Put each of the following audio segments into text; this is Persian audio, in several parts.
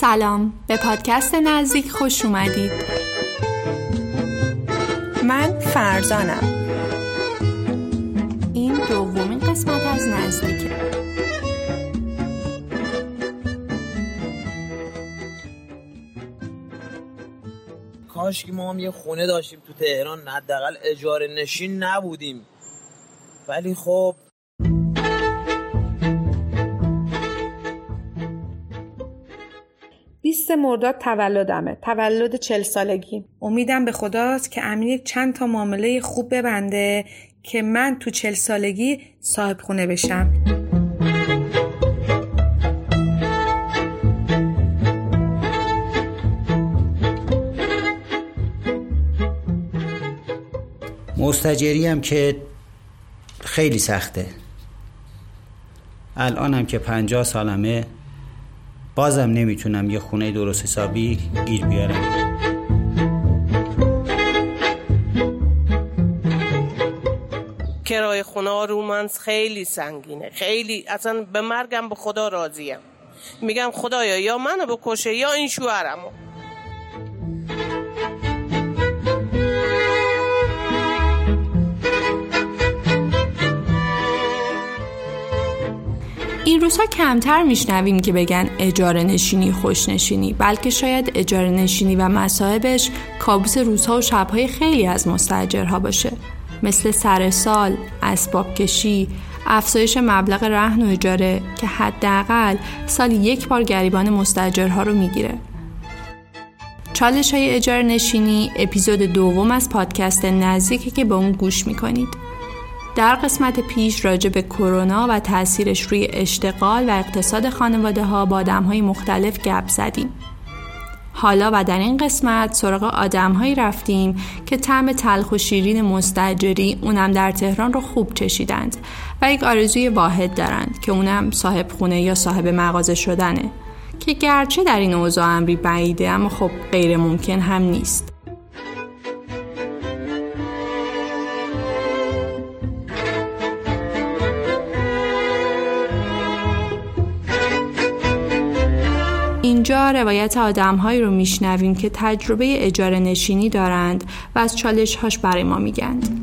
سلام. به پادکست نزدیک خوش اومدید. من فرزانم. این دومین قسمت از نزدیکه. کاش که ما هم یه خونه داشتیم تو تهران حداقل اجاره نشین نبودیم. ولی خب بیست مرداد تولدمه. تولد چل سالگی. امیدم به خداست که امیر چند تا معامله خوب ببنده که من تو چل سالگی صاحب خونه بشم. مستجری هم که خیلی سخته. الانم که پنجاه سالمه بازم نمی‌تونم یه خونه درست حسابی گیر بیارم. کرای خونه رو خیلی سنگینه. خیلی اصلا به مرگم به خدا راضیم. میگم خدایا یا منو بکشه یا این شوهرمو. این روزها کمتر میشنویم که بگن اجاره نشینی خوش نشینی بلکه شاید اجاره نشینی و مصاحبش کابوس روزها و شبهای خیلی از مستجرها باشه مثل سر سال، اسباب کشی، افزایش مبلغ رهن و اجاره که حداقل سال یک بار گریبان مستجرها رو می‌گیره. چالش های اجاره نشینی اپیزود دوم از پادکست نزدیکی که به اون گوش می‌کنید. در قسمت پیش راجع به کرونا و تاثیرش روی اشتغال و اقتصاد خانواده ها با آدم های مختلف گپ زدیم. حالا و در این قسمت سراغ آدم هایی رفتیم که طعم تلخ و شیرین مستجری اونم در تهران رو خوب چشیدند و یک آرزوی واحد دارند که اونم صاحب خونه یا صاحب مغازه شدنه که گرچه در این اوضاع امری بعیده اما خب غیر ممکن هم نیست. اینجا روایت آدمهایی رو میشنویم که تجربه اجاره نشینی دارند و از چالش هاش برای ما میگند.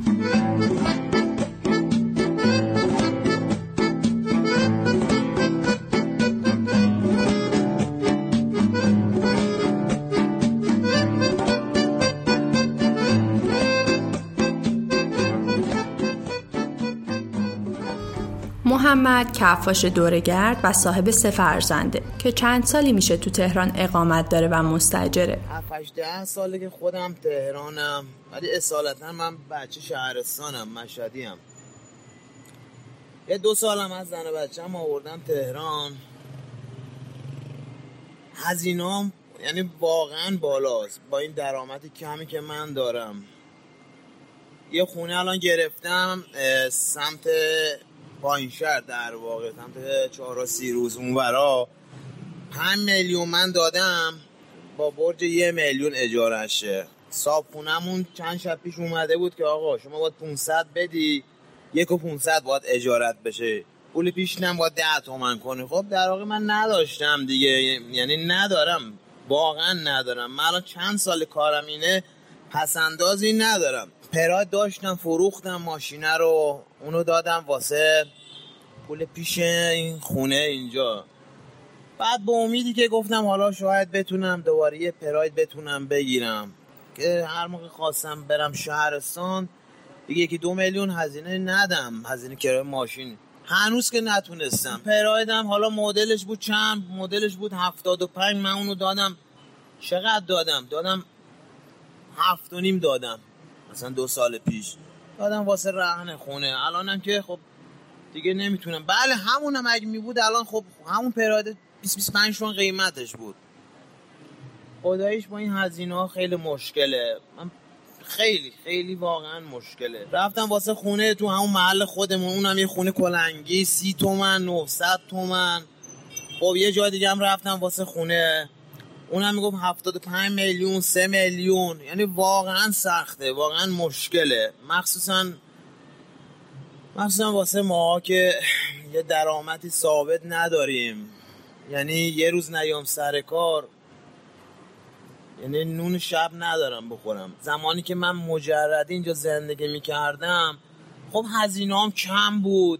محمد کفاش دورگرد و صاحب سه فرزنده که چند سالی میشه تو تهران اقامت داره و مستجره. 7 ده ساله که خودم تهرانم ولی اصالتا من بچه شهرستانم مشهدیم. یه دو سالم از زن بچه هم آوردم تهران. هزینام یعنی واقعا بالاست. با این درآمد کمی که من دارم. یه خونه الان گرفتم سمت پایین شهر در واقع سمت چهارا سی روز اونورا. پنج میلیون من دادم با برج یه میلیون اجارشه صابخونمون چند شب پیش اومده بود که آقا شما باید 500 بدی یک و 500 باید اجارت بشه. پول پیشنم باید 10 تومن کنی. خب در واقع من نداشتم دیگه یعنی ندارم واقعا ندارم. من چند سال کارم اینه؟ پسندازی ندارم. پراد داشتم فروختم ماشینه رو. اونو دادم واسه پول پیش این خونه اینجا. بعد به امیدی که گفتم حالا شاید بتونم دوباره یه پراید بتونم بگیرم. که هر موقع خواستم برم شهرستان دیگه یکی دو میلیون هزینه ندم. هزینه کرای ماشین. هنوز که نتونستم. پرایدم حالا مدلش بود چند؟ مدلش بود هفتاد و پنج. من اونو دادم. چقدر دادم؟ دادم هفت و نیم دادم. مثلا دو سال پیش. دادم واسه رهن خونه. الانم که خب دیگه نمی‌تونم. بله همونم اگه می بود الان خب همون پراده 20 25 تومن قیمتش بود. خداییش با این هزینه ها خیلی مشکله. من خیلی خیلی واقعا مشکله. رفتم واسه خونه تو همون محل خودمون. اونم یه خونه کلنگی سی تومن 900 تومن. خب یه جای دیگه هم رفتم واسه خونه. اونم می‌گفت 75 میلیون 3 میلیون. یعنی واقعا سخته واقعا مشکله. مخصوصا مخصوصا واسه ما که یه درآمدی ثابت نداریم. یعنی یه روز نیام سر کار یعنی نون شب ندارم بخورم. زمانی که من مجرد اینجا زندگی می‌کردم خب هزینه هم کم بود.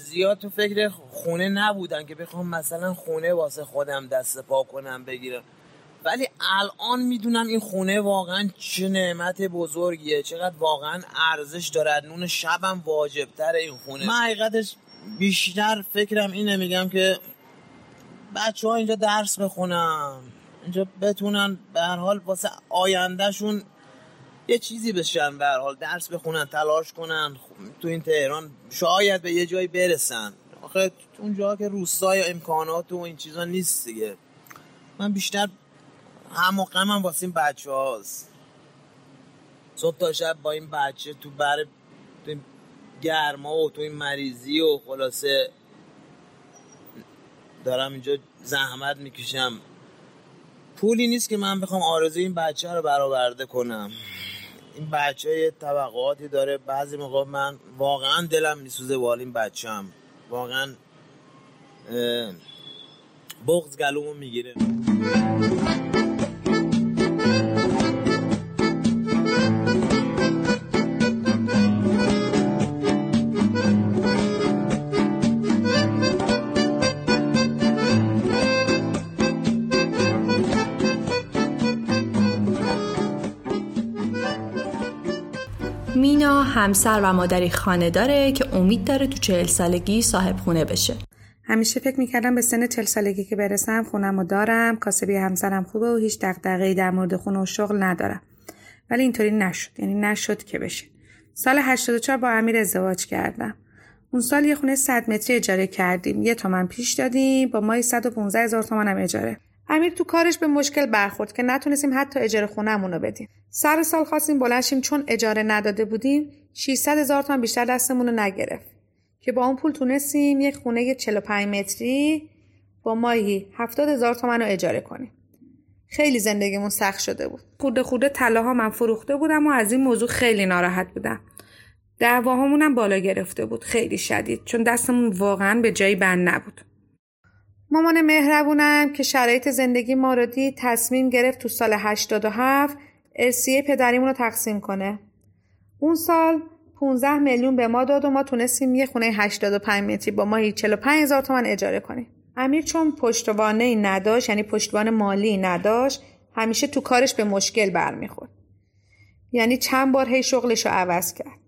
زیاد تو فکر خونه نبودن که بخوام مثلا خونه واسه خودم دست پا کنم بگیرم. ولی الان می‌دونم این خونه واقعا چه نعمت بزرگیه چقدر واقعا ارزش دارد نون شبم واجب تر این خونه. من حقیقتش بیشتر فکرم اینه میگم که بچه ها اینجا درس بخونم اینجا بتونن به هر حال واسه آیندهشون یه چیزی بشن به حال درس بخونن تلاش کنن تو این تهران شاید به یه جایی برسن. آخه اونجا که روستای امکانات و این چیزا نیست دیگه. من بیشتر هم و غمم واسه این بچه هاست صبح تا شب با این بچه تو بر تو این گرما و تو این مریضی و خلاصه دارم اینجا زحمت می‌کشم. پولی نیست که من بخوام آرزوی این بچه رو برآورده کنم. این بچه طبقاتی داره. بعضی موقع من واقعا دلم میسوزه وال این بچه هم واقعا بغز گلومو می‌گیره. همسر و مادری خانه داره که امید داره تو چهل سالگی صاحب خونه بشه. همیشه فکر می‌کردم به سن چل سالگی که برسم خونم و دارم کاسبی همسرم خوبه و هیچ دغدغه‌ای در مورد خونه و شغل ندارم. ولی اینطوری نشد. یعنی نشد که بشه. سال 84 با امیر ازدواج کردم. اون سال یه خونه 100 متری اجاره کردیم. یه تومن پیش دادیم. با مای 115 هزار تومن هم اجاره. امیر تو کارش به مشکل برخورد که نتونستیم حتی اجاره خونهمون رو بدیم. سر سال خواستیم بلنشیم چون اجاره نداده بودیم 600 هزار تومن بیشتر دستمون رو نگرفت. که با اون پول تونستیم یک خونه 45 متری با ماهی 70 هزار تومن رو اجاره کنیم. خیلی زندگیمون سخت شده بود. خورده خورده طلاها من فروخته بودم و از این موضوع خیلی ناراحت بودم. دعواهامون هم بالا گرفته بود. خیلی شدید. چون دستمون واقعا به جایی بند نبود. مامان مهربونم که شرایط زندگی ما رو دید تصمیم گرفت تو سال 87 ارسیه پدریمون رو تقسیم کنه. اون سال 15 میلیون به ما داد و ما تونستیم یه خونه 85 متری با ماهی 45 هزار تومن اجاره کنیم. امیر چون پشتوانه ای نداشت یعنی پشتوان مالی نداشت همیشه تو کارش به مشکل برمیخورد. یعنی چند بار هی شغلش رو عوض کرد.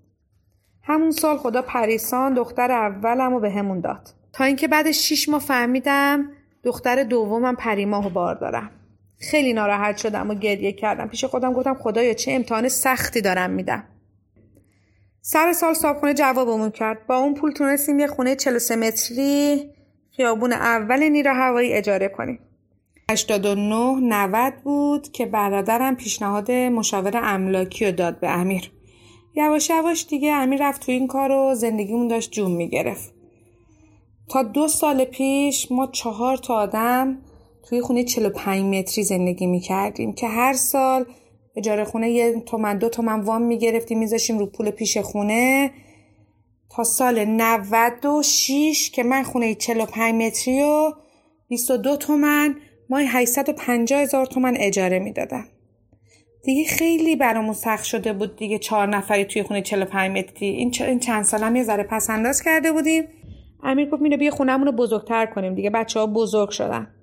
همون سال خدا پریسان دختر اولم رو به همون داد. تا اینکه بعد 6 ماه فهمیدم دختر دومم پریماه بار دارم. خیلی ناراحت شدم و گریه کردم. پیش خودم گفتم خدایا چه امتحان سختی دارم میدم. سر سال صابخونه جوابمون کرد. با اون پول تونستیم یه خونه 43 متری خیابون اول نیرو هوایی اجاره کنیم. 89 90 بود که برادرم پیشنهاد مشاور املاکی رو داد به امیر. یواش یواش دیگه امیر رفت تو این کار و زندگیمون داشت جون می‌گرفت. تا دو سال پیش ما چهار تا آدم توی خونه 45 متری زندگی می‌کردیم که هر سال اجاره خونه یه تومن دو تومن وام می‌گرفتیم میذاشیم رو پول پیش خونه. تا سال 96 که من خونه 45 متری و 22 تومن مای 850 هزار تومن اجاره می‌دادم دیگه خیلی برامون سخت شده بود دیگه چهار نفری توی خونه 45 متری. این, این چند سال هم یه ذره پس انداز کرده بودیم. امیر گفت میره بیا خونهمون رو بزرگتر کنیم دیگه بچه ها بزرگ شدن.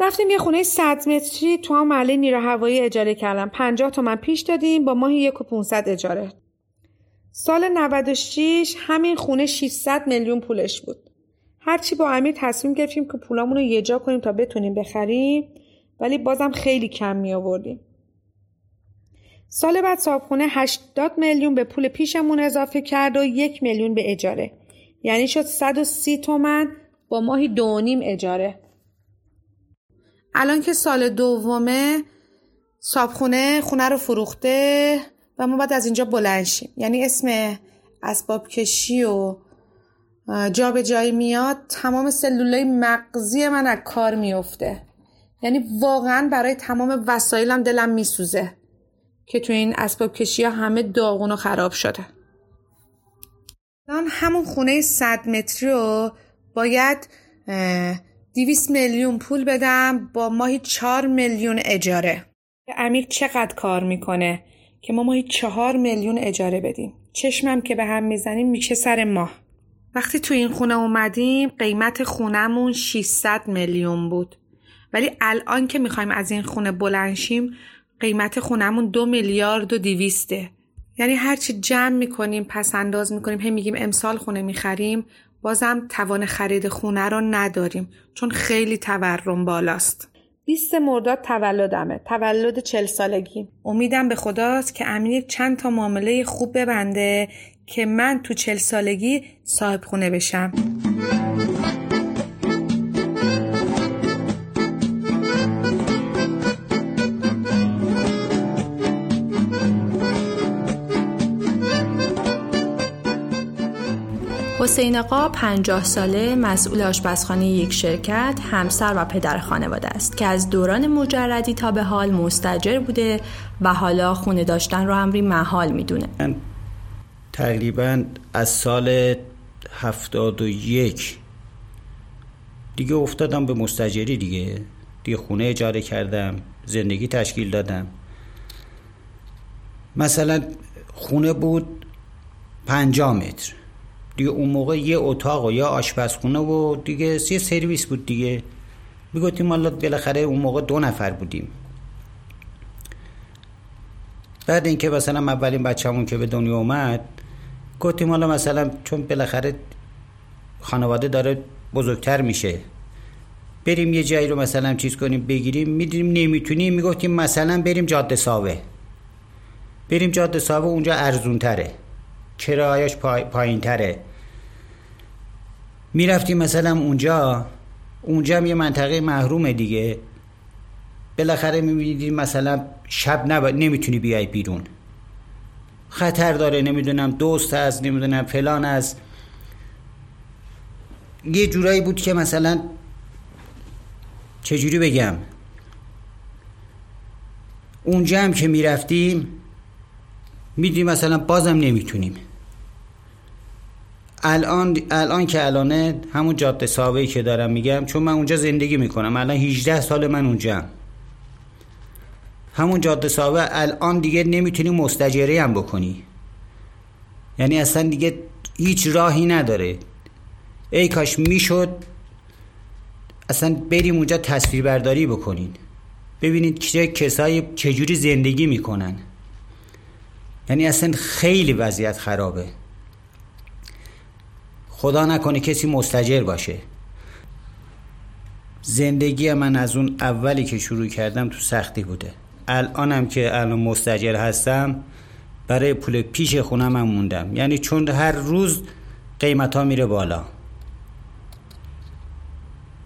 رفتیم یه خونه 100 متری تو هم محله نیرو هوایی اجاره کردم. 50 تومن پیش دادیم با ماهی 1 و 500 اجاره. سال 96 همین خونه 600 میلیون پولش بود. هرچی با امیر تصمیم گرفتیم که پولامون رو یه جا کنیم تا بتونیم بخریم ولی بازم خیلی کم می آوردیم. سال بعد صابخونه 80 میلیون به پول پیشمون اضافه کرد و یک میلیون به اجاره. یعنی شد 130 تومن با ماهی دو نیم اجاره. الان که سال دومه صابخونه خونه رو فروخته و ما باید از اینجا بلند شیم. یعنی اسم اسباب کشی و جا به جایی میاد تمام سلولای مغزی من از کار میفته. یعنی واقعا برای تمام وسایلم دلم میسوزه که تو این اسباب کشی ها همه داغون و خراب شده. همون خونه 100 متری رو باید دیویس میلیون پول بدم با ماهی چهار میلیون اجاره. امیر چقدر کار می‌کنه که ما ماهی چهار میلیون اجاره بدیم؟ چشمم که به هم می‌زنیم میشه سر ماه. وقتی تو این خونه اومدیم قیمت خونهمون 600 میلیون بود. ولی الان که می‌خوایم از این خونه بلنشیم قیمت خونهمون دو میلیارد و دیویسته یعنی هرچی جمع می‌کنیم پس انداز می‌کنیم هم میگیم امسال خونه می‌خریم بازم توان خرید خونه رو نداریم چون خیلی تورم بالاست. 20 مرداد تولدمه تولد چل سالگی. امیدم به خداست که امیر چند تا معامله خوب ببنده که من تو چل سالگی صاحب خونه بشم. حسین آقا 50 ساله مسئول آشپزخانه یک شرکت همسر و پدر خانواده است که از دوران مجردی تا به حال مستجر بوده و حالا خونه داشتن رو امری محال می‌دونه. تقریبا از سال 71 دیگه افتادم به مستجری دیگه. دیگه خونه اجاره کردم زندگی تشکیل دادم. مثلا خونه بود پنجاه متر. دیگه اون موقع یه اتاق و یا آشپزخونه و دیگه یه سرویس بود دیگه. می‌گفتیم حالا بالاخره اون موقع دو نفر بودیم. بعد اینکه مثلا اولین بچه‌مون که به دنیا اومد گفتیم حالا مثلا چون بالاخره خانواده داره بزرگتر میشه بریم یه جایی رو مثلا چیز کنیم بگیریم. می‌دونیم نمی‌تونیم. می‌گفتیم مثلا بریم جاده ساوه. بریم جاده ساوه اونجا ارزون تره کرایش پای، پایین تره می‌رفتیم مثلا اونجا اونجا هم یه منطقه محرومه دیگه. بالاخره میبینیدیم مثلا شب نب... نمی‌تونی بیای بیرون. خطر داره نمی‌دونم دوست هست نمی‌دونم فلان است یه جورایی بود که مثلا چجوری بگم؟ اونجا هم که می‌رفتیم میدیم مثلا بازم نمی‌تونیم. الان الان که الانه همون جاده ساوی که دارم میگم چون من اونجا زندگی می‌کنم. الان 18 سال من اونجا همون جاده ساوه الان دیگه نمی‌تونی مستجره هم بکنی. یعنی اصلا دیگه هیچ راهی نداره. ای کاش می‌شد اصلا بریم اونجا تصویر برداری بکنین. ببینید چه کسایی چجوری زندگی می‌کنن. یعنی اصلا خیلی وضعیت خرابه. خدا نکنه کسی مستجر باشه. زندگی من از اون اولی که شروع کردم تو سختی بوده. الانم که الان مستجر هستم برای پول پیش خونم هم موندم. یعنی چون هر روز قیمت ها میره بالا.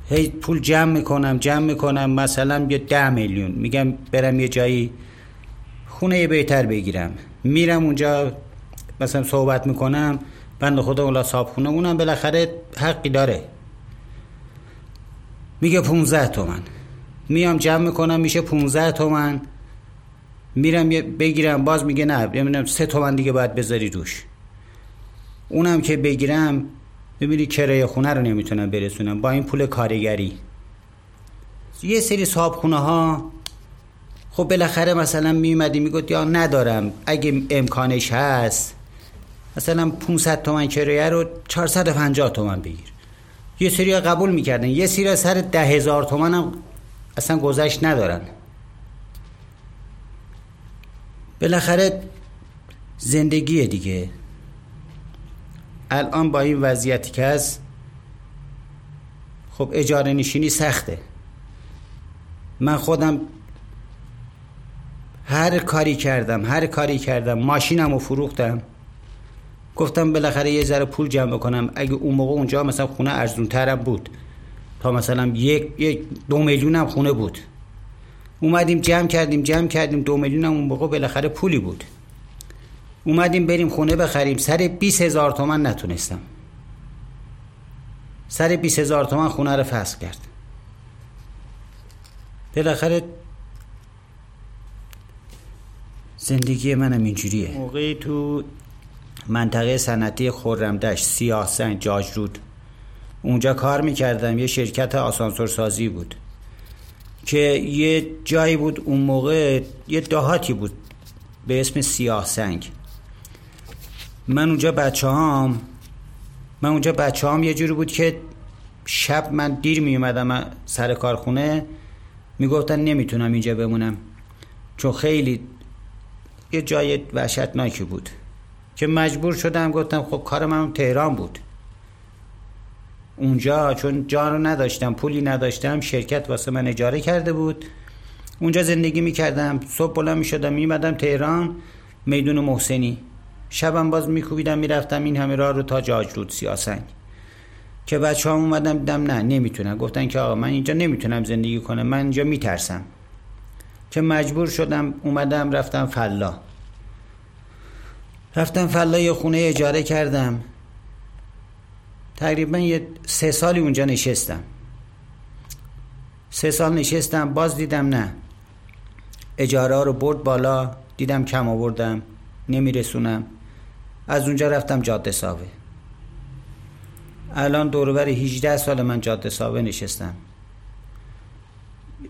هی پول جمع می‌کنم جمع می‌کنم مثلا یه ده میلیون. میگم برم یه جایی خونه بهتر بگیرم. میرم اونجا مثلا صحبت می‌کنم. بند خدا اولا صاحب خونه اونم بالاخره حقی داره. میگه 15 تومن. میام جمع می‌کنم میشه 15 تومن. میرم بگیرم باز میگه نه نمی‌دونم سه تومن دیگه باید بذاری روش اونم که بگیرم ببینی کرایه خونه رو نمی‌تونم برسونم. با این پول کارگری. یه سری صاحب خونه ها خب بالاخره مثلا میومدی می‌گفت یا ندارم. اگه امکانش هست مثلا 500 تومن کرایه رو 450 تومن بگیر. یه سری قبول می‌کردن. یه سری سر ده هزار تومن هم اصلا گذشت ندارن. بالاخره زندگی دیگه. الان با این وضعیتی که هست خب اجاره نشینی سخته. من خودم هر کاری کردم هر کاری کردم ماشینم رو فروختم. گفتم بالاخره یه ذره پول جمع کنم اگه اون موقع اونجا مثلا خونه ارزون ترم بود. تا مثلا یک, یک دو میلیون هم خونه بود. اومدیم جمع کردیم جمع کردیم. دو میلیون هم اون موقع بالاخره پولی بود. اومدیم بریم خونه بخریم. سر 20 هزار تومن نتونستم. سر 20 هزار تومن خونه رو فصل کرد. بالاخره زندگی منم اینجوریه. موقعی تو منطقه صنعتی خرمدشت سیاهسنگ جاجرود. اونجا کار می‌کردم. یه شرکت آسانسور سازی بود که یه جایی بود اون موقع یه دهاتی بود به اسم سیاه سنگ من اونجا بچه هم من اونجا بچه هم یه جوری بود که شب من دیر می اومدم سر کارخونه. می‌گفتن نمی‌تونم اینجا بمونم چون خیلی یه جای وحشتناکی بود. که مجبور شدم گفتم خب کار من تهران بود. اونجا چون جا رو نداشتم پولی نداشتم شرکت واسه من اجاره کرده بود. اونجا زندگی می‌کردم صبح بلند می‌شدم میمدم تهران میدون محسنی. شبم باز میکوبیدم می‌رفتم این همه راه رو تا جاج رود سیاسنگ که بچه هم اومدم دیدم نه نمی‌تونم گفتن که آقا من اینجا نمی‌تونم زندگی کنم من اینجا میترسم. که مجبور شدم اومدم رفتم فلا رفتم فلا یه خونه اجاره کردم. تقریبا یه سه سالی اونجا نشستم. سه سال نشستم باز دیدم نه. اجاره رو برد بالا دیدم کم آوردم نمیرسونم. از اونجا رفتم جاده ساوه. الان دوربر 18 سال من جاده ساوه نشستم.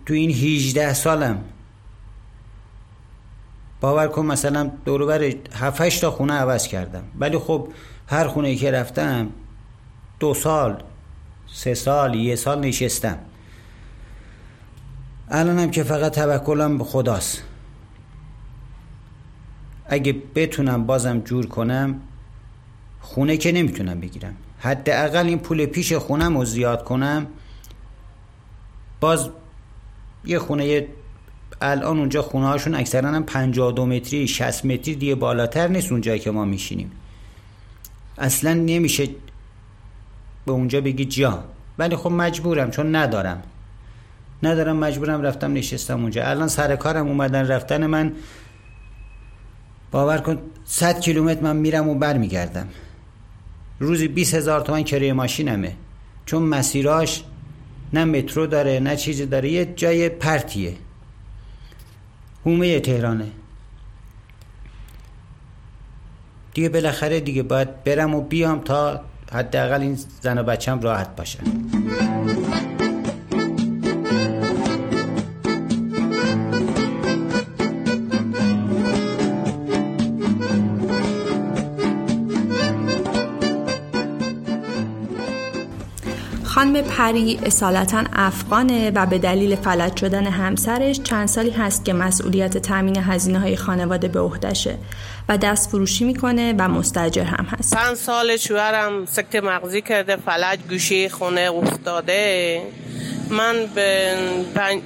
تو این 18 سالم باور کن مثلا دوربر 7 تا خونه عوض کردم. ولی خب هر خونه که رفتم دو سال سه سال یه سال نشستم. الانم که فقط توکلم به خداست. اگه بتونم بازم جور کنم خونه که نمی‌تونم بگیرم. حداقل این پول پیش خونم رو زیاد کنم باز یه خونه الان اونجا خونه هاشون اکثرا هم 52 متری 60 متری دیگه بالاتر نیست اونجایی که ما میشینیم. اصلا نمیشه به اونجا بگی جا. ولی خب مجبورم چون ندارم. ندارم مجبورم رفتم نشستم اونجا. الان سر کارم اومدن رفتن من. باور کن 100 کیلومتر من میرم و برمیگردم. روزی 20 هزار تومن کرایه ماشینمه. چون مسیراش نه مترو داره نه چیزی داره. یه جای پرتیه. هومه تهرانه. دیگه بالاخره دیگه باید برم و بیام تا حداقل این زن و بچم راحت باشن خانم پری اصالتا افغانه و به دلیل فلج شدن همسرش چند سالی هست که مسئولیت تامین هزینه های خانواده به عهدهشه و دست فروشی می‌کنه و مستجر هم هست. پنج سال شوهرم سکت مغزی کرده فلج گوشه خونه افتاده. من به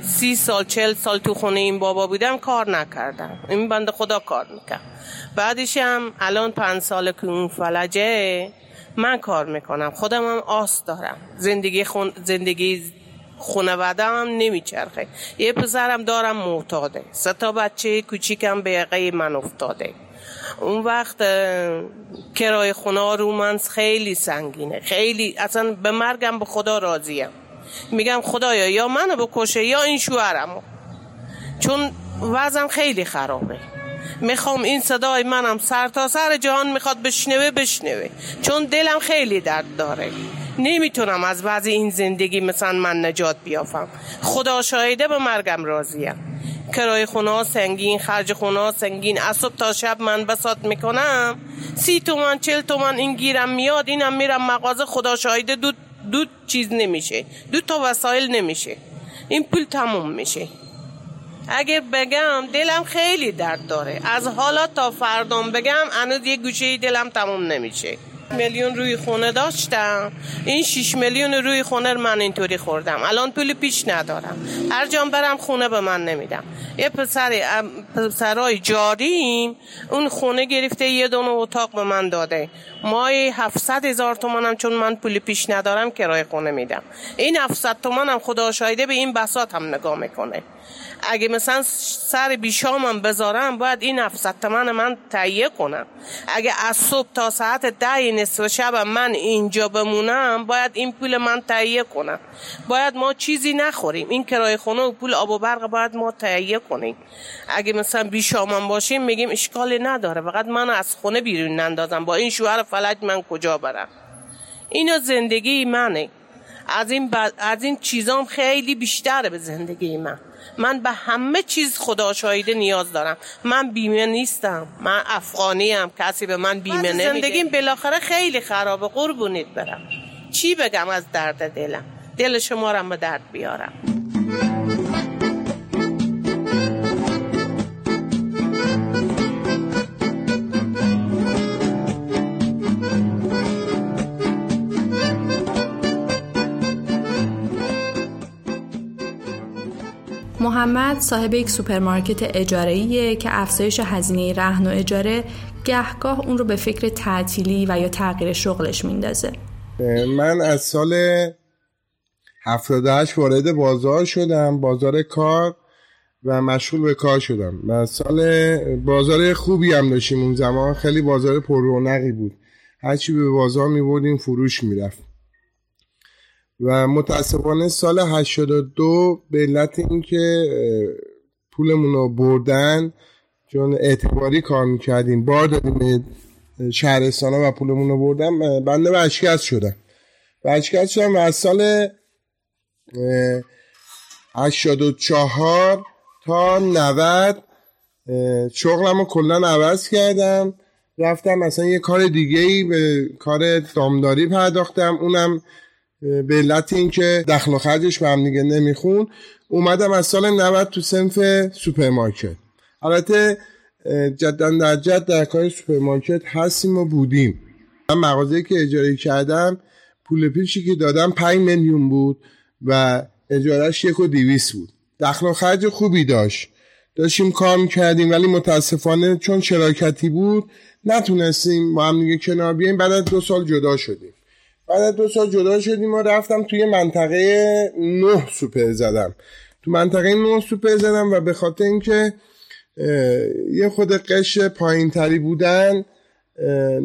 سی سال چل سال تو خونه این بابا بودم کار نکردم. این بند خدا کار می‌کرد. بعدش هم الان پنج سال که اون فلجه من کار می‌کنم خودم هم آس دارم. زندگی خون زندگی خانواده هم نمیچرخه. یه پسرم دارم معتاده. سه تا بچه کوچیکم به یقه من افتاده. اون وقت کرای خونه رو من خیلی سنگینه. خیلی اصلا به مرگم به خدا راضیم. میگم خدایا یا منو بکشه یا این شوهرمو. چون وضعم خیلی خرابه. می‌خوام این صدای منم سر تا سر جهان می‌خواد بشنوه بشنوه. چون دلم خیلی درد داره. نمی‌تونم از وضع این زندگی مثلا من نجات بیافم. خدا شاهده به مرگم راضیم. کرای خونه سنگین خرج خونه سنگین. از صبح تا شب من بسات می‌کنم. سی تومن چل تومن این گیرم میاد اینم میرم مغازه. خدا شاهده دو, دو چیز نمیشه. دو تا وسایل نمیشه. این پول تموم میشه. اگر بگم دلم خیلی درد داره. از حالا تا فردام بگم هنوز یه گوشه دلم تموم نمیشه. میلیون روی خونه داشتم. این 6 میلیون روی خونه من اینطوری خوردم. الان پول پیش ندارم. هر جام برم خونه به من نمیدم یه پسر پسرای جاریم اون خونه گرفته یه دونه اتاق به من داده. مای 700 هزار تومنم چون من پول پیش ندارم کرای خونه میدم. این 700 تومنم خدا شایده به این بسات هم نگاه می‌کنه. اگه مثلا سر بیشامم بذارم باید این 700 تومن من تهیه کنم. اگه از صبح تا ساعت ده نصف شب من اینجا بمونم باید این پول من تهیه کنم. باید ما چیزی نخوریم. این کرایه خونه و پول آب و برق باید ما تهیه کنیم. اگه مثلا بیشامم باشیم میگیم اشکالی نداره. فقط من از خونه بیرون نندازم با این شوهر فلج من کجا برم؟ اینو زندگی منه. از این, از این چیزام خیلی بیشتره به زندگی من. من به همه چیز خدا شاهده نیاز دارم. من بیمه نیستم. من افغانی هم کسی به من بیمه نمیده زندگیم بالاخره خیلی خرابه. قربونید برم. چی بگم از درد دلم؟ دل شما رو به درد بیارم. محمد صاحب یک سوپرمارکت اجاره‌ایه که افزایش هزینه رهن و اجاره گهگاه اون رو به فکر تعطیلی و یا تغییر شغلش میندازه. من از سال 78 وارد بازار شدم بازار کار و مشغول به کار شدم. و سال بازار خوبی هم داشتیم اون زمان خیلی بازار پر رونقی بود. هرچی به بازار می فروش می‌رفت و متاسفانه سال 82 به علت اینکه پولمون رو بردن چون اعتباری کار می‌کردیم بار دادیم شهرستان و پولمون رو بردن بنده ورشکست شدم ورشکست شدم و از سال 84 تا 90 شغلم رو کلا عوض کردم. رفتم مثلا یه کار دیگه ای به کار دامداری پرداختم. اونم به علت اینکه دخل و خرجش به هم دیگه نمیخوند اومدم از سال 90 تو صنف سوپرمارکت. البته جدا در جد در کار سوپرمارکت هستیم و بودیم. من مغازه که اجاره کردم پول پیشی که دادم 5 میلیون بود و اجارش یک و دویست بود. دخل و خرج خوبی داشت. داشتیم کار می‌کردیم ولی متاسفانه چون شراکتی بود نتونستیم با هم دیگه کنار بیاییم بعد از دو سال جدا شدیم. بعد دو سال جدا شدیم و رفتم توی منطقه نه سوپر زدم. تو منطقه نه سوپر زدم و به خاطر اینکه یه خود قش پایین تری بودن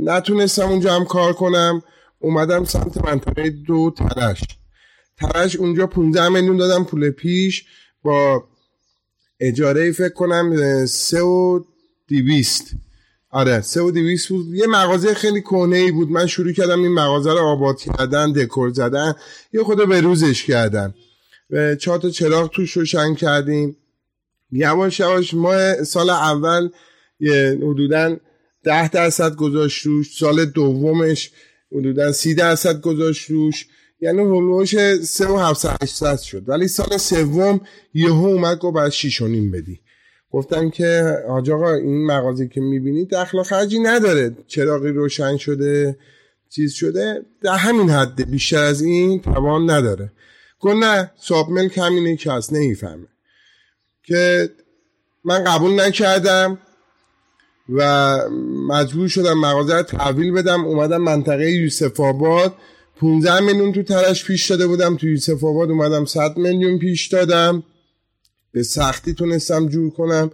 نتونستم اونجا هم کار کنم. اومدم سمت منطقه دو ترش. ترش اونجا 15 میلیون دادم پول پیش. با اجاره فکر کنم سه و دیویست آره سه و دیویس بود یه مغازه خیلی کهنه ای بود. من شروع کردم این مغازه رو آباد کردن دکور زدن. یه خود به روزش کردم. و چهار تا چراغ توش روشن کردیم. یواش یواش ما سال اول یه حدودا ده درصد گذاشت روش. سال دومش حدودا سی درصد گذاشت روش. یعنی هلوش سه و هفت شد. ولی سال سوم یهو اومد گفت بعد شیش و نیم بدی. گفتم که آج آقا این مغازه که می‌بینید دخل خرجی نداره. چراغی روشن شده چیز شده در همین حد بیشتر از این توان نداره. گفت نه ساب ملک همینه که هست نمی‌فهمه. که من قبول نکردم و مجبور شدم مغازه رو تحویل بدم. اومدم منطقه یوسف آباد. 15 میلیون تو ترش پیش داده بودم. تو یوسف آباد اومدم 100 میلیون پیش دادم. به سختی تونستم جور کنم.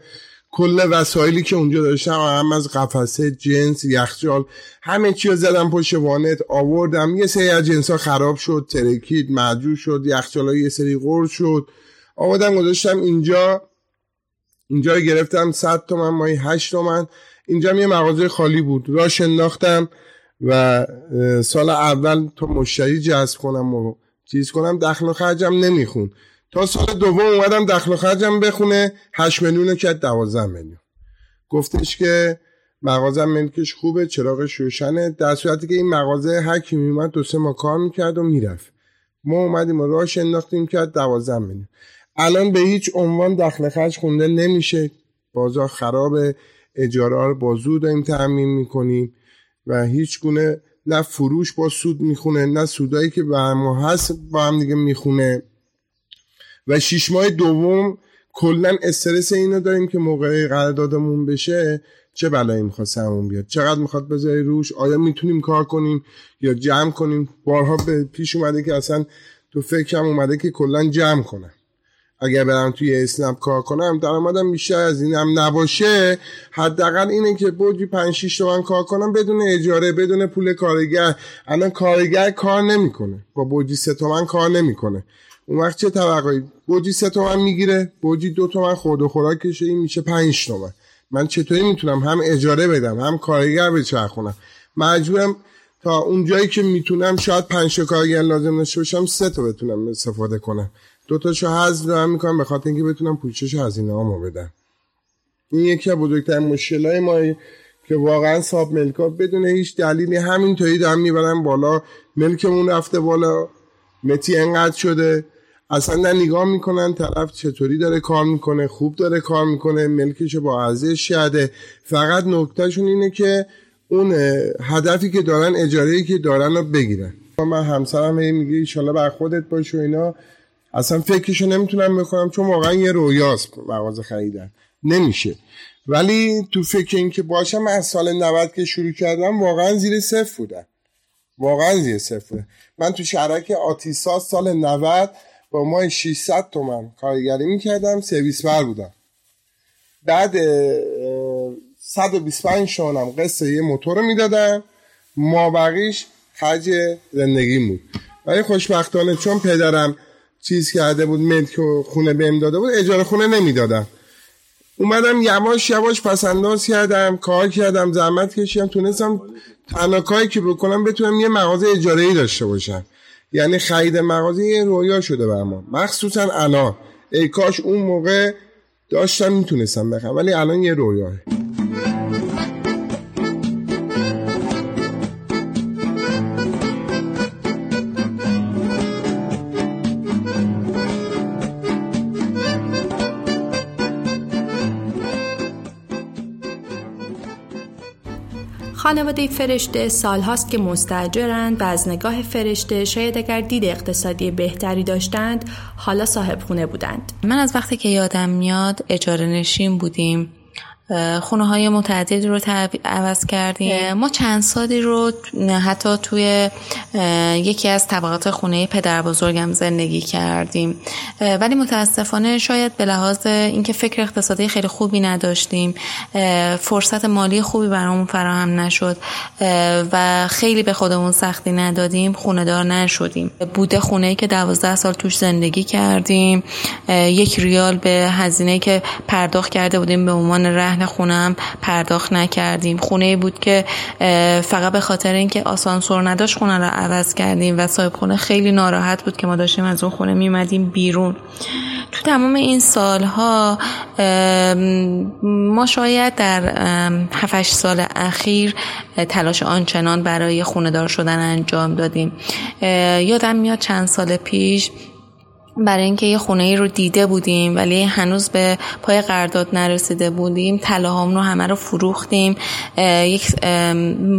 کل وسایلی که اونجا داشتم هم از قفسه جنس یخچال همه چی زدم پشت وانت آوردم. یه سری از جنس ها خراب شد ترکید مجور شد یخچال یه سری غور شد. آوردم گذاشتم اینجا. اینجا گرفتم 100 تومن مایی 8 تومن. اینجا یه مغازه خالی بود. راش انداختم و سال اول تو مشتری جذب کنم و چیز کنم. دخل و خرجم نمیخون. تا سال دوم اومدم دخل و خرجم بخونه 8 میلیون که 12 میلیون. گفتش که مغازه ملکش خوبه چراغش روشنه. در صورتی که این مغازه هر کی میومد دو سه ما کار می‌کرد و می‌رفت. ما اومدیم و راش انداختیم که 12 میلیون. الان به هیچ عنوان دخل خرج خونده نمیشه. بازار خراب اجاره رو با زود داریم تعمین می‌کنیم و هیچ گونه نه فروش با سود می‌خونه نه سودایی که به ما هست با هم دیگه می‌خونه. و شیش ماه دوم کلا استرس اینو داریم که موقع قراردادمون بشه چه بلایی می‌خواد سرمون بیاد؟ چقدر می‌خواد بذاری روش؟ آیا می‌تونیم کار کنیم یا جمع کنیم؟ بارها به پیش اومده که اصلا تو فکرم اومده که کلا جمع کنم. اگر برم توی اسنپ کار کنم درآمدم بیشتر از این هم نباشه. حداقل اینه که بوجی 5 6 تومن کار کنم بدون اجاره بدون پول کارگر. الان کارگر کار نمی‌کنه. با بوجی 3 تومن کار نمی‌کنه. اون وقت چه توقعی؟ بوجی سه تومن می‌گیره. بوجی دو تومن خورد و خوراکشه این میشه پنج تومن. من چطوری می‌تونم هم اجاره بدم هم کارگر بچرخونم؟ مجبورم تا اون جایی که می‌تونم شاید پنج کارگر لازم داشته باشم سه تا بتونم استفاده کنم. دو تاشو حذف دارم می‌کنم به خاطر اینکه بتونم پوشش هزینه هامو بدم. این یکی از بزرگترین مشکلای ما که واقعا صاحب ملکا بدون هیچ دلیلی همینطوری دارم می‌برم بالا. ملکمون رفته بالا. متی انقدر شده. اصلا نه نگاه می‌کنن طرف چطوری داره کار می‌کنه خوب داره کار می‌کنه ملکش با ارزش شده فقط نکتهشون اینه که اون هدفی که دارن اجاره که دارن رو بگیرن. من همسرم میگه ایشالا بر خودت باش و اینا. اصلا فکرشو نمی‌تونم بکنم چون واقعا یه رویاست مغازه خریدن. نمیشه. ولی تو فکر این که باشم از سال 90 که شروع کردم واقعا زیر صفر بودم. واقعا زیر صفر من تو شرک آتیسا سال 90 با ما 600 تومن کارگری می‌کردم سرویس بر بودم. بعد 125 شانم قصه یه موتور رو می‌دادم ما بقیش خرج زندگی بود. ولی خوشبختانه چون پدرم چیز کرده بود ملک و خونه بهم داده بود اجاره خونه نمی‌دادم اومدم یواش یواش پسنداز کردم کار کردم زحمت کشیدم تونستم تنها که بکنم بتونم یه مغازه اجاره ای داشته باشم. یعنی خرید مغازه یه رویا شده بر ما. مخصوصا الان. ای کاش اون موقع داشتم می‌تونستم بخرم ولی الان یه رویاه خانواده فرشته سالهاست که مستجرند و از نگاه فرشته شاید اگر دید اقتصادی بهتری داشتند حالا صاحب خونه بودند. من از وقتی که یادم میاد اجاره نشین بودیم. خونه های متعددی رو عوض کردیم. ما چند سالی رو حتی توی یکی از طبقات خونه پدر بزرگم زندگی کردیم. ولی متاسفانه شاید به لحاظ اینکه فکر اقتصادی خیلی خوبی نداشتیم فرصت مالی خوبی برامون فراهم نشد و خیلی به خودمون سختی ندادیم خونه دار نشدیم. بوده خونه ای که دوازده سال توش زندگی کردیم یک ریال به هزینه که پرداخت کرده بودیم به عنوان ره اهل خونم پرداخت نکردیم. خونه بود که فقط به خاطر اینکه آسانسور نداشت خونه رو عوض کردیم و صاحب خونه خیلی ناراحت بود که ما داشتیم از اون خونه میمدیم بیرون. تو تمام این سالها ما شاید در 7 سال اخیر تلاش آنچنان برای خونه دار شدن انجام دادیم. یادم میاد چند سال پیش برای اینکه یه خونه ای رو دیده بودیم ولی هنوز به پای قرارداد نرسیده بودیم. طلاهام رو همه رو فروختیم یک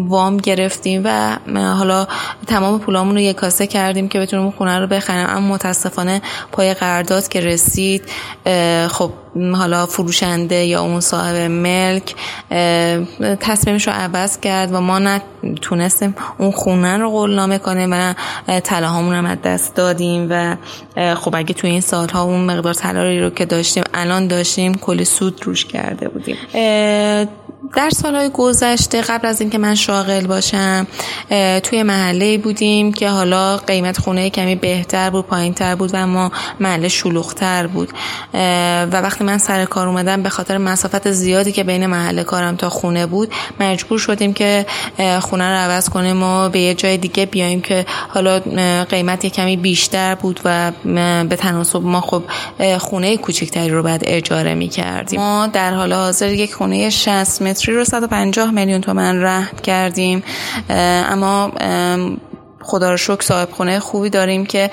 وام گرفتیم و حالا تمام پولامون رو یک کاسه کردیم که بتونیم خونه رو بخریم. اما متاسفانه پای قرارداد که رسید خب حالا فروشنده یا اون صاحب ملک تصمیمش رو عوض کرد و ما نتونستیم اون خونه رو قولنامه کنیم و طلاهامون هم از دست دادیم و خب اگه توی این سالها اون مقدار طلا رو که داشتیم الان داشتیم کلی سود روش کرده بودیم. در سالهای گذشته قبل از اینکه من شاغل باشم توی محله بودیم که حالا قیمت خونه کمی بهتر بود پایین تر بود و ما محله شلوغتر بود. و وقتی من سر کار اومدم به خاطر مسافت زیادی که بین محله کارم تا خونه بود مجبور شدیم که خونه رو عوض کنیم و به یه جای دیگه بیایم که حالا قیمت کمی بیشتر بود و به تناسب ما خب خونه کوچکتری رو بعد اجاره می کردیم ما در حال حاضر یک خونه 60 متری رو 150 میلیون تومن رهن کردیم. اما خدا رو شکر صاحب خونه خوبی داریم که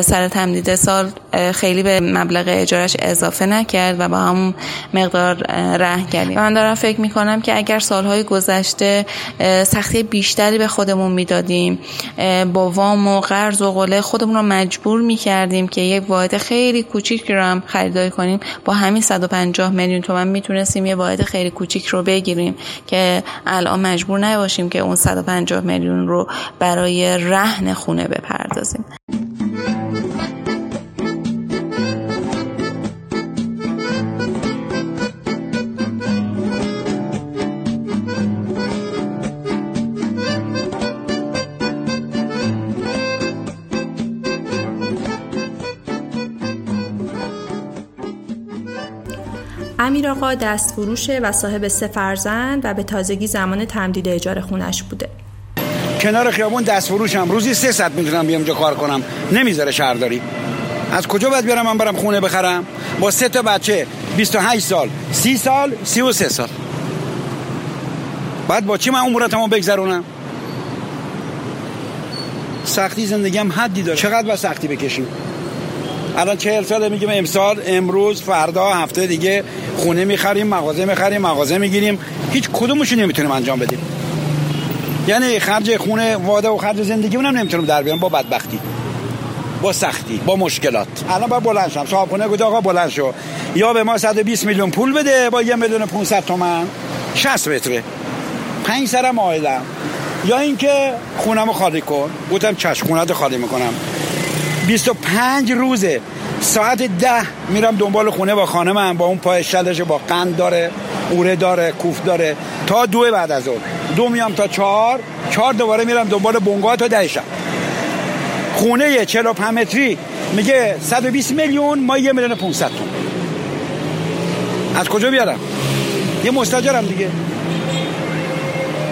سر تمدید سال خیلی به مبلغ اجارش اضافه نکرد و با همون مقدار ره کردیم. من دارم فکر می‌کنم که اگر سالهای گذشته سختی بیشتری به خودمون می‌دادیم با وام و قرض و قله خودمون رو مجبور می‌کردیم که یک واحد خیلی کوچیک رو هم خریداری کنیم. با همین 150 میلیون تومن می‌تونستیم یه واحد خیلی کوچیک رو بگیریم که الان مجبور نباشیم که اون 150 میلیون رو برای رهن خونه بپردازیم. امیر آقا دست فروشه و صاحب سه فرزند و به تازگی زمان تمدید اجاره خونش بوده. کنار خیابون دست فروشم روزی سه ساعت می‌تونم بیام اونجا کار کنم. نمی‌ذاره شهرداری از کجا باید بیارم من برم خونه بخرم؟ با سه تا بچه 28 سال 30 سال 33 سال. بعد با چی من اموراتمو بگذرونم؟ سختی زندگی هم حدی داره. چقدر با سختی بکشیم؟ الان چهل سال میگیم امسال امروز فردا هفته دیگه خونه می‌خریم مغازه می‌خریم مغازه می‌گیریم. هیچ کدومش نمی‌تونیم انجام بدیم. یعنی خرج خونه واده و خرج زندگی اونم نمی‌تونم در بیارم با بدبختی با سختی با مشکلات. الان با بلند شم. صاحب خونه گفت آقا بلند شو. یا به ما 120 میلیون پول بده با یه میلیون 500 تومن. 60 متره. پنج سرم آیدم یا اینکه خونمو خالی کن. گفتم چشم خونت خالی می‌کنم. 25 روزه. ساعت ده میرم دنبال خونه با خانمم با اون پای شلش با قند داره. اوره داره کوف داره. تا دو بعد از اون. دو میام تا چهار. چهار دوباره میرم دنبال بونگا تا ده شب. خونه 45 متری. میگه 120 میلیون ما یه میلیون 500 تومن. از کجا بیارم؟ یه مستاجرم دیگه.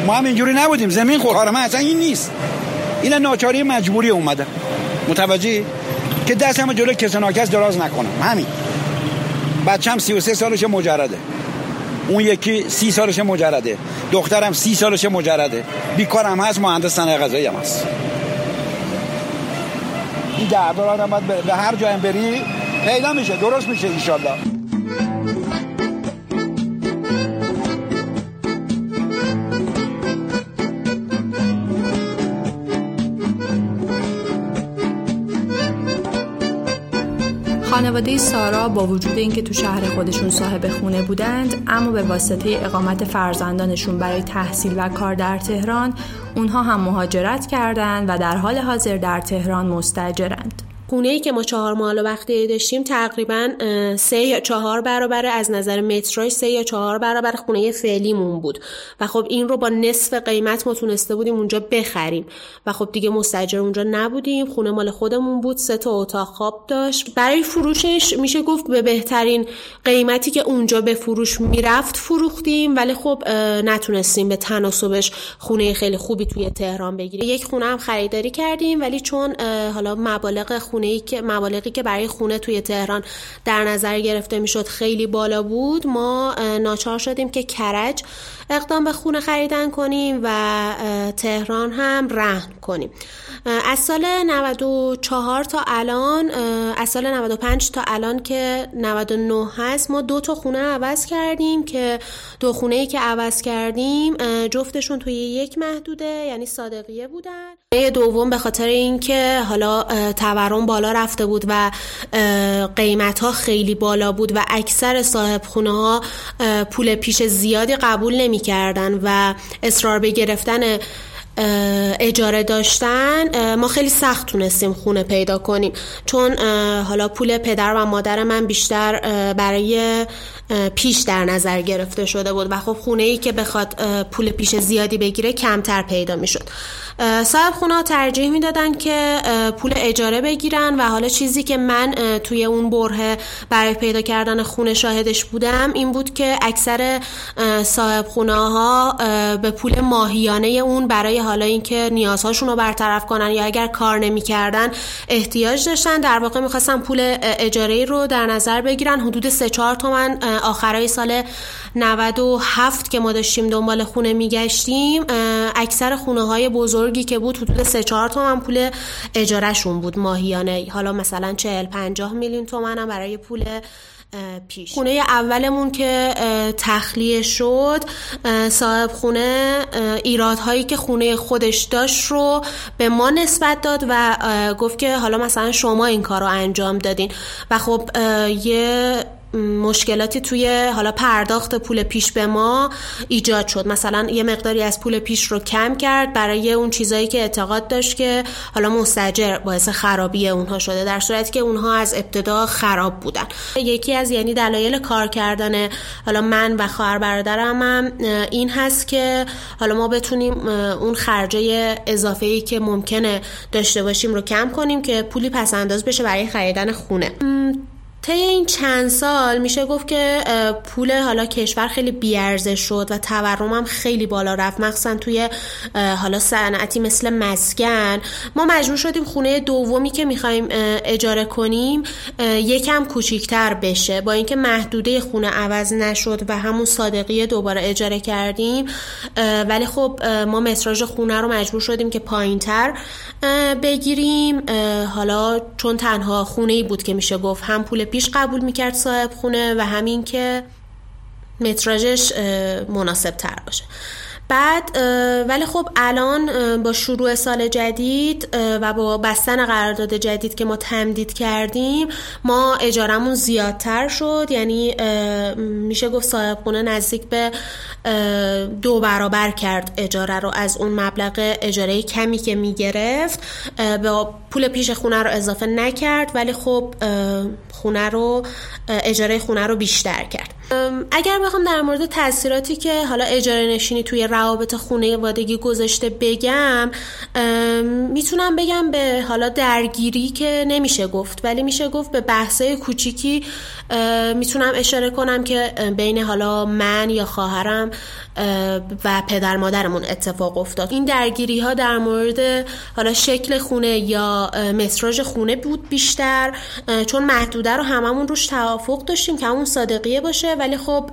ما هم اینجوری نبودیم. زمین خور من اصلا این نیست. این ناچاری مجبوری اومده. متوجه که دستم جلو کس ناکس دراز نکنم. همین. بچم 33 سالش مجرده. اون یکی سی سالش مجرده. دخترم سی سالش مجرده. بیکارم هست مهندس صنایع غذایی هم هست. این دردار آدم باید به هر جایم بری پیدا میشه درست میشه انشالله خانواده سارا با وجود اینکه تو شهر خودشون صاحب خونه بودند اما به واسطه اقامت فرزندانشون برای تحصیل و کار در تهران اونها هم مهاجرت کردند و در حال حاضر در تهران مستجرند. خونه ای که ما چهار ماه وقتی داشتیم تقریبا سه یا چهار برابر از نظر متراژ سه یا چهار برابر خونه فعلیمون بود. و خب این رو با نصف قیمت ما تونسته بودیم اونجا بخریم. و خب دیگه مستجر اونجا نبودیم. خونه مال خودمون بود. سه تا اتاق خواب داشت. برای فروشش میشه گفت به بهترین قیمتی که اونجا به فروش می‌رفت فروختیم. ولی خب نتونستیم به تناسبش خونه خیلی خوبی توی تهران بگیریم. یک خونه هم خریداری کردیم. ولی چون حالا مبالغ خونه ای که مبالغی که برای خونه توی تهران در نظر گرفته می‌شد خیلی بالا بود ما ناچار شدیم که کرج اقدام به خونه خریدن کنیم و تهران هم رهن کنیم. از سال 94 تا الان از سال 95 تا الان که 99 هست ما دو تا خونه عوض کردیم که دو خونه ای که عوض کردیم جفتشون توی یک محدوده یعنی صادقیه بودن. دوم به خاطر اینکه حالا تورم بالا رفته بود و قیمت ها خیلی بالا بود و اکثر صاحب خونه ها پول پیش زیادی قبول نمی کردن و اصرار به گرفتن اجاره داشتن ما خیلی سخت تونستیم خونه پیدا کنیم. چون حالا پول پدر و مادر من بیشتر برای پیش در نظر گرفته شده بود و خب خونه ای که بخواد پول پیش زیادی بگیره کمتر پیدا می‌شد. صاحب خونه ترجیح می‌دادن که پول اجاره بگیرن و حالا چیزی که من توی اون بره برای پیدا کردن خونه شاهدش بودم این بود که اکثر صاحب خونه ها به پول ماهیانه اون برای حالا اینکه نیازهاشون رو برطرف کنن یا اگر کار نمی‌کردن احتیاج داشتن. در واقع می‌خواستن پول اجاره رو در نظر بگیرن. حدود 3 4 تومن آخرای سال 97 که ما داشتیم دنبال خونه میگشتیم اکثر خونه های بزرگی که بود حدود 3 4 تومن پول اجارهشون بود ماهیانه. حالا مثلا 40 50 میلیون تومن هم برای پول پیش. خونه اولمون که تخلیه شد صاحب خونه ایرادهایی که خونه خودش داشت رو به ما نسبت داد و گفت که حالا مثلا شما این کار رو انجام دادین. و خب یه مشکلاتی توی حالا پرداخت پول پیش به ما ایجاد شد. مثلا یه مقداری از پول پیش رو کم کرد برای اون چیزایی که اعتقاد داشت که حالا مستجر باعث خرابی اونها شده در صورتی که اونها از ابتدا خراب بودن. یکی از یعنی دلایل کار کردن حالا من و خواهر برادرم هم این هست که حالا ما بتونیم اون خرجای اضافه ای که ممکنه داشته باشیم رو کم کنیم که پولی پس انداز بشه برای خریدن خونه. طی این چند سال میشه گفت که پول حالا کشور خیلی بیارزه شد و تورم خیلی بالا رفت. مخصوصا توی حالا صنعتی مثل مسکن. ما مجبور شدیم خونه دومی که می‌خوایم اجاره کنیم یکم کوچیکتر بشه. با اینکه محدوده خونه عوض نشد و همون صادقی دوباره اجاره کردیم ولی خب ما متراژ خونه رو مجبور شدیم که پایینتر بگیریم. حالا چون تنها خونه ای بود که میشه گفت هم پول پیش قبول می‌کرد صاحب خونه و همین که متراژش مناسب تر باشه. بعد ولی خب الان با شروع سال جدید و با بستن قرارداد جدید که ما تمدید کردیم ما اجارمون زیادتر شد. یعنی میشه گفت صاحب خونه نزدیک به دو برابر کرد اجاره رو از اون مبلغ اجاره کمی که می‌گرفت. با پول پیش خونه رو اضافه نکرد ولی خب خونه رو اجاره خونه رو بیشتر کرد. اگر بخوام در مورد تاثیراتی که حالا اجاره نشینی توی روابط خونه وادگی گذاشته بگم می‌تونم بگم به حالا درگیری که نمیشه گفت ولی میشه گفت به بحثای کوچیکی می‌تونم اشاره کنم که بین حالا من یا خواهرم و پدر مادرمون اتفاق افتاد. این درگیری ها در مورد حالا شکل خونه یا متراژ خونه بود بیشتر چون محدوده رو هممون روش توافق داشتیم که همون صادقیه باشه ولی خب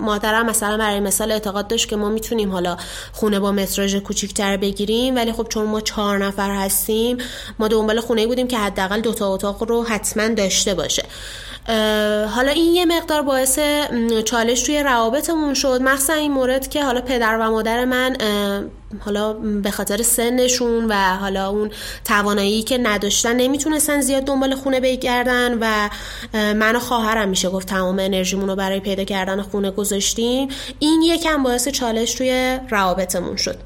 مادرم مثلا برای مثال اعتقاد داشت که ما می‌تونیم حالا خونه با متراژ کوچیکتر بگیریم. ولی خب چون ما چهار نفر هستیم ما دنبال خونه بودیم که حداقل دوتا اتاق رو حتما داشته باشه. حالا این یه مقدار باعث چالش توی روابطمون شد. مخصوصا این مورد که حالا پدر و مادر من حالا به خاطر سنشون و حالا اون توانایی که نداشتن نمی‌تونستن زیاد دنبال خونه بگردن و من و خواهرم میشه گفت تمام انرژیمون رو برای پیدا کردن خونه گذاشتیم. این یکم باعث چالش توی روابطمون شد.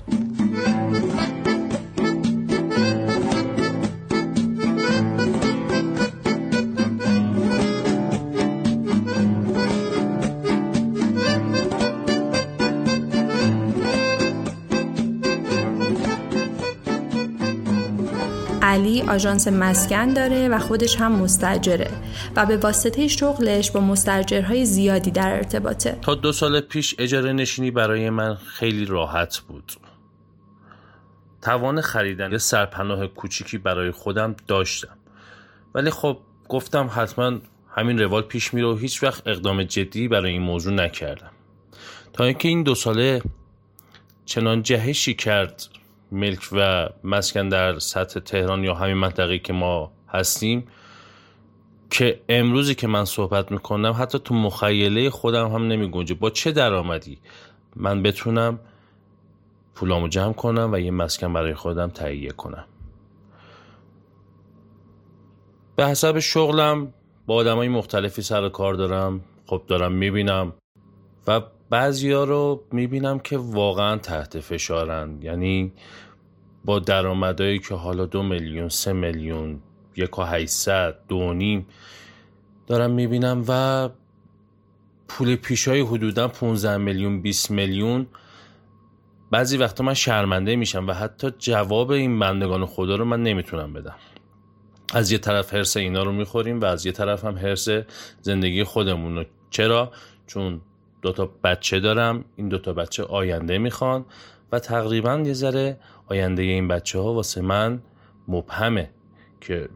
علی آژانس مسکن داره و خودش هم مستجره و به واسطه شغلش با مستجرهای زیادی در ارتباطه. تا دو سال پیش اجاره نشینی برای من خیلی راحت بود. توان خریدن یه سرپناه کوچیکی برای خودم داشتم. ولی خب گفتم حتما همین روال پیش میره و هیچ وقت اقدام جدی برای این موضوع نکردم. تا اینکه این دو ساله چنان جهشی کرد ملک و مسکن در سطح تهران یا همین منطقه که ما هستیم که امروزی که من صحبت می‌کنم حتی تو مخیله خودم هم نمی گنجه با چه درآمدی؟ من بتونم پولامو جمع کنم و یه مسکن برای خودم تهیه کنم. به حسب شغلم با آدم های مختلفی سر کار دارم. خب دارم می‌بینم. و ها رو می‌بینم که واقعا تحت فشارن. یعنی با درآمدهایی که حالا دو میلیون سه میلیون یک و هیستد دو نیم دارم می‌بینم و پول پیشای حدودا 15 میلیون 20 میلیون. بعضی وقتا من شرمنده میشم و حتی جواب این بندگان خدا رو من نمی‌تونم بدم. از یه طرف حرس اینا رو می‌خوریم و از یه طرف هم حرس زندگی خودمون رو. چرا؟ چون دوتا بچه دارم این دوتا بچه آینده می‌خوان و تقریبا یه ذره آینده این بچه ها واسه من مبهمه که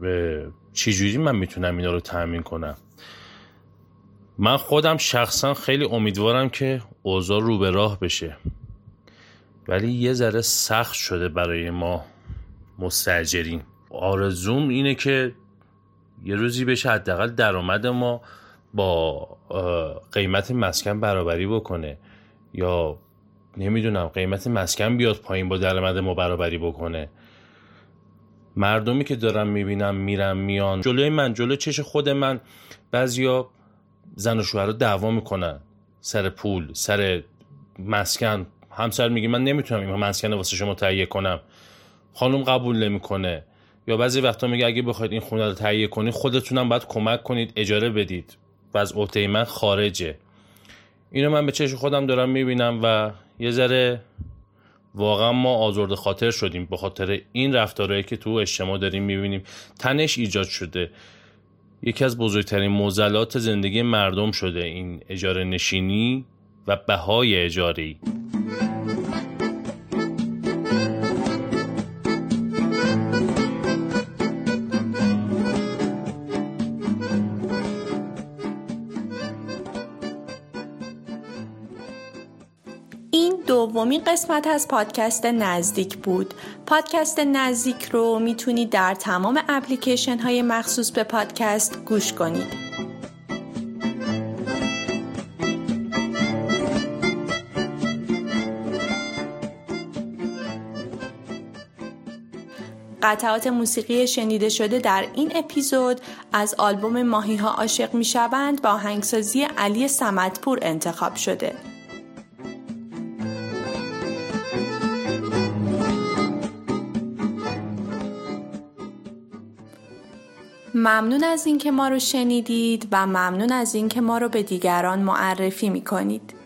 چجوری من می‌تونم اینا رو تأمین کنم. من خودم شخصا خیلی امیدوارم که اوضاع رو به راه بشه. ولی یه ذره سخت شده برای ما مستجرین آرزوم اینه که یه روزی بشه حداقل درآمد ما با قیمت مسکن برابری بکنه. یا نمی‌دونم قیمت مسکن بیاد پایین با درآمد ما برابری بکنه. مردمی که دارم می‌بینم میرم میان. جلوی من جلو چش خود من. بعضیا زن و شوهر رو دعوا می‌کنن. سر پول سر مسکن. همسر میگه من نمی‌تونم این مسکن واسه شما تهیه کنم. خانم قبول نمی‌کنه. یا بعضی وقتا میگه اگه بخواید این خونه رو تهیه کنید خودتونم باید کمک کنید اجاره بدید. و از عهده من خارجه. اینو من به چشم خودم دارم می‌بینم و یه ذره واقعا ما آزرده خاطر شدیم به خاطر این رفتارهایی که تو اجتماع داریم می‌بینیم. تنش ایجاد شده. یکی از بزرگترین موزلات زندگی مردم شده این اجاره نشینی و بهای اجاری دومین قسمت از پادکست نزدیک بود پادکست نزدیک رو می‌تونید در تمام اپلیکیشن های مخصوص به پادکست گوش کنید قطعات موسیقی شنیده شده در این اپیزود از آلبوم ماهی ها عاشق می شوند با هنگسازی علی سمتپور انتخاب شده. ممنون از اینکه ما رو شنیدید و ممنون از اینکه ما رو به دیگران معرفی می کنید.